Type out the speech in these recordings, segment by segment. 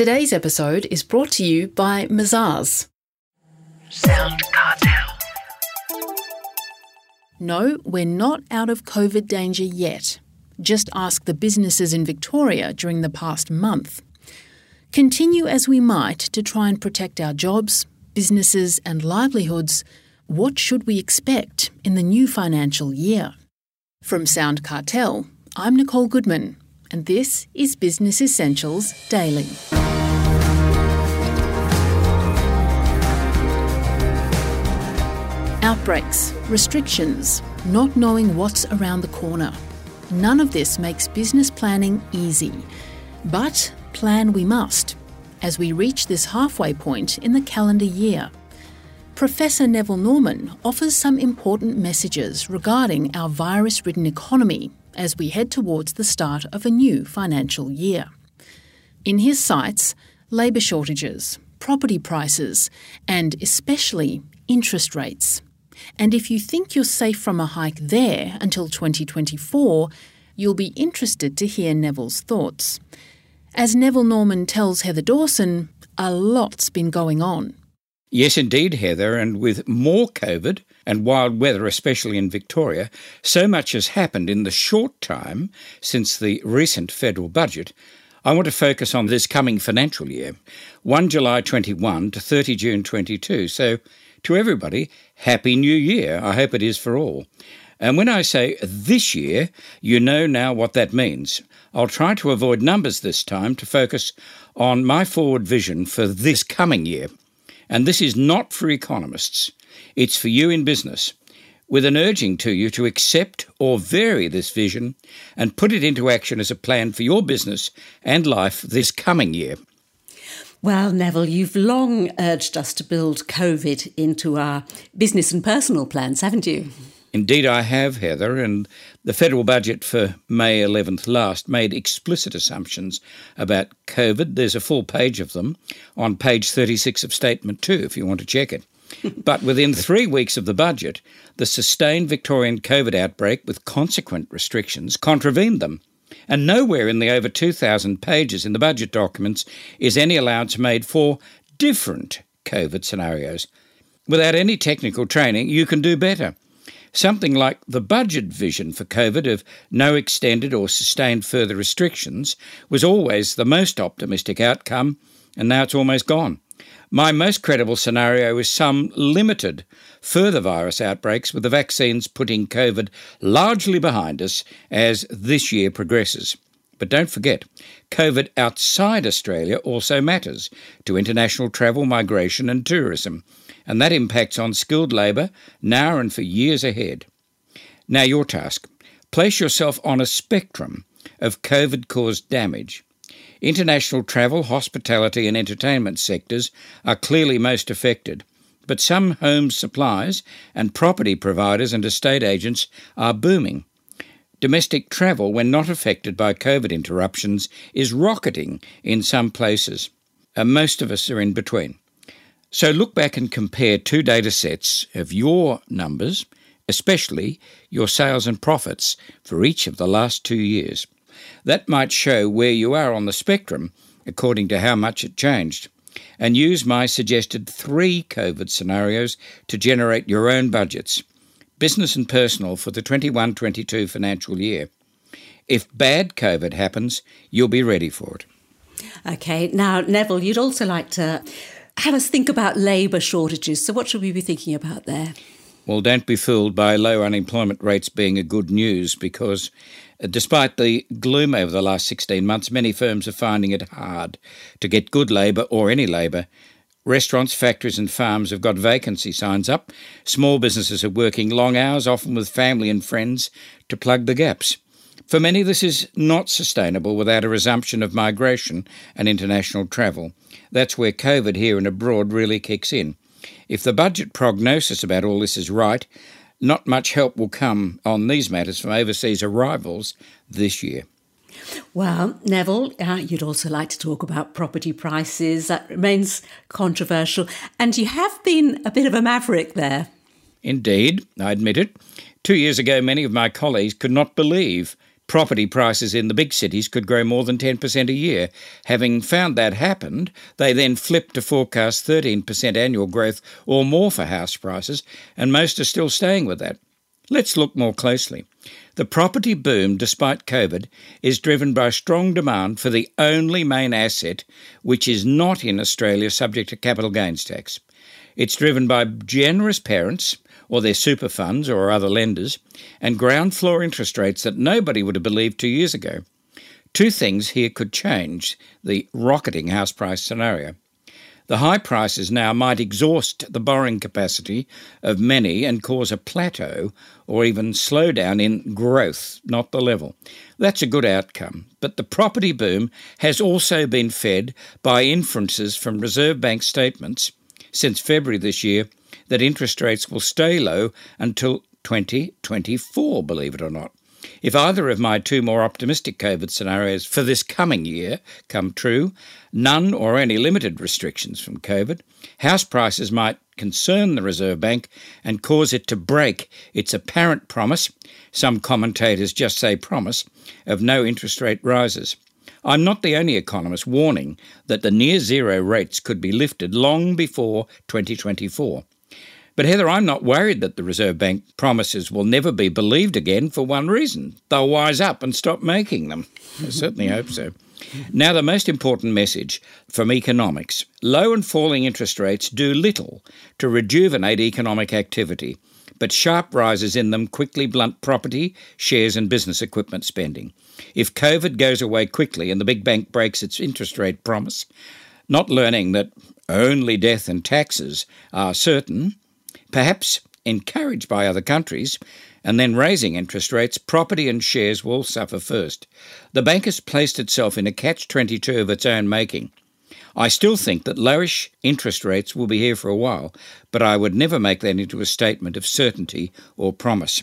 Today's episode is brought to you by Mazars. Sound Cartel. No, we're not out of COVID danger yet. Just ask the businesses in Victoria during the past month. Continue as we might to try and protect our jobs, businesses, and livelihoods, what should we expect in the new financial year? From Sound Cartel, I'm Nicole Goodman, and this is Business Essentials Daily. Outbreaks, restrictions, not knowing what's around the corner. None of this makes business planning easy. But plan we must as we reach this halfway point in the calendar year. Professor Neville Norman offers some important messages regarding our virus ridden economy as we head towards the start of a new financial year. In his sights, labour shortages, property prices, and especially interest rates. And if you think you're safe from a hike there until 2024, you'll be interested to hear Neville's thoughts. As Neville Norman tells Heather Dawson, a lot's been going on. Yes, indeed, Heather, and with more COVID and wild weather, especially in Victoria, so much has happened in the short time since the recent federal budget. I want to focus on this coming financial year, 1 July 21 to 30 June 22. So, to everybody, Happy New Year. I hope it is for all. And when I say this year, you know now what that means. I'll try to avoid numbers this time to focus on my forward vision for this coming year. And this is not for economists, it's for you in business, with an urging to you to accept or vary this vision and put it into action as a plan for your business and life this coming year. Well, Neville, you've long urged us to build COVID into our business and personal plans, haven't you? Indeed, I have, Heather, and the federal budget for May 11th last made explicit assumptions about COVID. There's a full page of them on page 36 of Statement 2 if you want to check it. But within three weeks of the budget, the sustained Victorian COVID outbreak with consequent restrictions contravened them. And nowhere in the over 2,000 pages in the budget documents is any allowance made for different COVID scenarios. Without any technical training, you can do better. Something like the budget vision for COVID of no extended or sustained further restrictions was always the most optimistic outcome, and now it's almost gone. My most credible scenario is some limited further virus outbreaks, with the vaccines putting COVID largely behind us as this year progresses. But don't forget, COVID outside Australia also matters to international travel, migration, and tourism and that impacts on skilled labour now and for years ahead. Now, your task place yourself on a spectrum of COVID caused damage. International travel, hospitality, and entertainment sectors are clearly most affected, but some home supplies and property providers and estate agents are booming. Domestic travel, when not affected by COVID interruptions, is rocketing in some places, and most of us are in between. So look back and compare two data sets of your numbers, especially your sales and profits for each of the last two years. That might show where you are on the spectrum according to how much it changed. And use my suggested three COVID scenarios to generate your own budgets, business and personal, for the 21 22 financial year. If bad COVID happens, you'll be ready for it. Okay, now, Neville, you'd also like to have us think about labour shortages. So, what should we be thinking about there? Well, don't be fooled by low unemployment rates being a good news because despite the gloom over the last 16 months, many firms are finding it hard to get good labour or any labour. Restaurants, factories, and farms have got vacancy signs up. Small businesses are working long hours, often with family and friends, to plug the gaps. For many, this is not sustainable without a resumption of migration and international travel. That's where COVID here and abroad really kicks in. If the budget prognosis about all this is right, not much help will come on these matters from overseas arrivals this year. Well, Neville, uh, you'd also like to talk about property prices. That remains controversial. And you have been a bit of a maverick there. Indeed, I admit it. Two years ago, many of my colleagues could not believe property prices in the big cities could grow more than 10% a year. Having found that happened, they then flipped to forecast 13% annual growth or more for house prices, and most are still staying with that. Let's look more closely. The property boom, despite COVID, is driven by strong demand for the only main asset which is not in Australia subject to capital gains tax. It's driven by generous parents or their super funds or other lenders, and ground floor interest rates that nobody would have believed two years ago. Two things here could change the rocketing house price scenario. The high prices now might exhaust the borrowing capacity of many and cause a plateau or even slowdown in growth, not the level. That's a good outcome. But the property boom has also been fed by inferences from Reserve Bank statements since February this year that interest rates will stay low until 2024, believe it or not. If either of my two more optimistic COVID scenarios for this coming year come true, none or any limited restrictions from COVID, house prices might concern the Reserve Bank and cause it to break its apparent promise, some commentators just say promise, of no interest rate rises. I'm not the only economist warning that the near zero rates could be lifted long before 2024. But Heather, I'm not worried that the Reserve Bank promises will never be believed again for one reason. They'll wise up and stop making them. I certainly hope so. Now, the most important message from economics low and falling interest rates do little to rejuvenate economic activity, but sharp rises in them quickly blunt property, shares, and business equipment spending. If COVID goes away quickly and the big bank breaks its interest rate promise, not learning that only death and taxes are certain, perhaps encouraged by other countries, and then raising interest rates, property and shares will suffer first. The bank has placed itself in a catch 22 of its own making. I still think that lowish interest rates will be here for a while, but I would never make that into a statement of certainty or promise.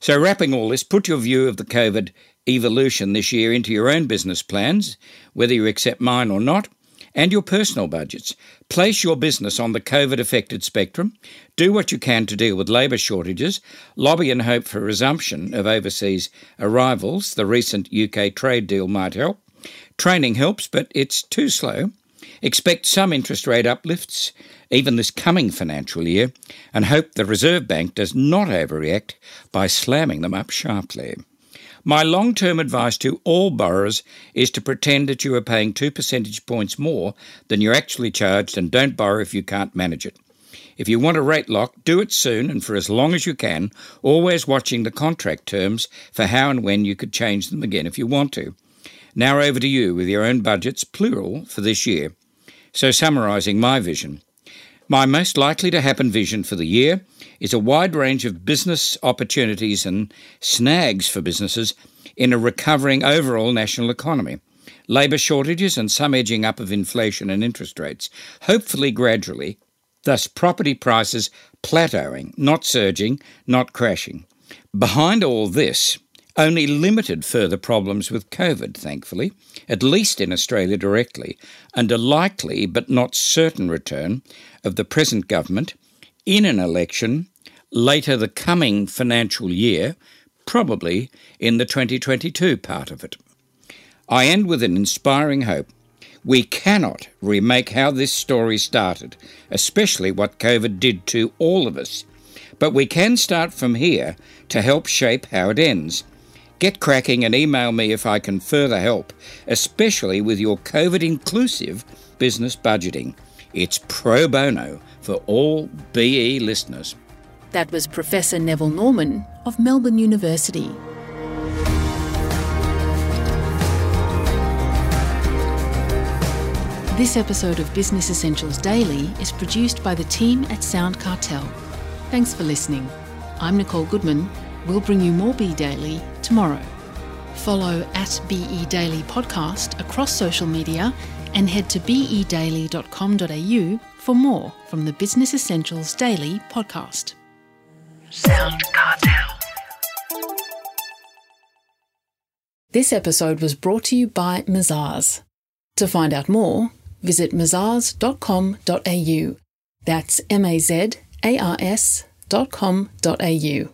So, wrapping all this, put your view of the COVID evolution this year into your own business plans, whether you accept mine or not, and your personal budgets. Place your business on the COVID affected spectrum. Do what you can to deal with labour shortages. Lobby and hope for resumption of overseas arrivals. The recent UK trade deal might help. Training helps, but it's too slow. Expect some interest rate uplifts, even this coming financial year, and hope the Reserve Bank does not overreact by slamming them up sharply. My long term advice to all borrowers is to pretend that you are paying two percentage points more than you're actually charged and don't borrow if you can't manage it. If you want a rate lock, do it soon and for as long as you can, always watching the contract terms for how and when you could change them again if you want to. Now over to you with your own budgets, plural, for this year. So, summarising my vision. My most likely to happen vision for the year is a wide range of business opportunities and snags for businesses in a recovering overall national economy. Labour shortages and some edging up of inflation and interest rates, hopefully gradually, thus property prices plateauing, not surging, not crashing. Behind all this, only limited further problems with COVID, thankfully, at least in Australia directly, and a likely but not certain return of the present government in an election later the coming financial year, probably in the 2022 part of it. I end with an inspiring hope. We cannot remake how this story started, especially what COVID did to all of us. But we can start from here to help shape how it ends. Get cracking and email me if I can further help, especially with your COVID inclusive business budgeting. It's pro bono for all BE listeners. That was Professor Neville Norman of Melbourne University. This episode of Business Essentials Daily is produced by the team at Sound Cartel. Thanks for listening. I'm Nicole Goodman. We'll bring you more Be Daily tomorrow. Follow at BE Daily Podcast across social media and head to bedaily.com.au for more from the Business Essentials Daily podcast. Sound Cartel. This episode was brought to you by Mazars. To find out more, visit mazars.com.au. That's M A Z A R S dot com dot au.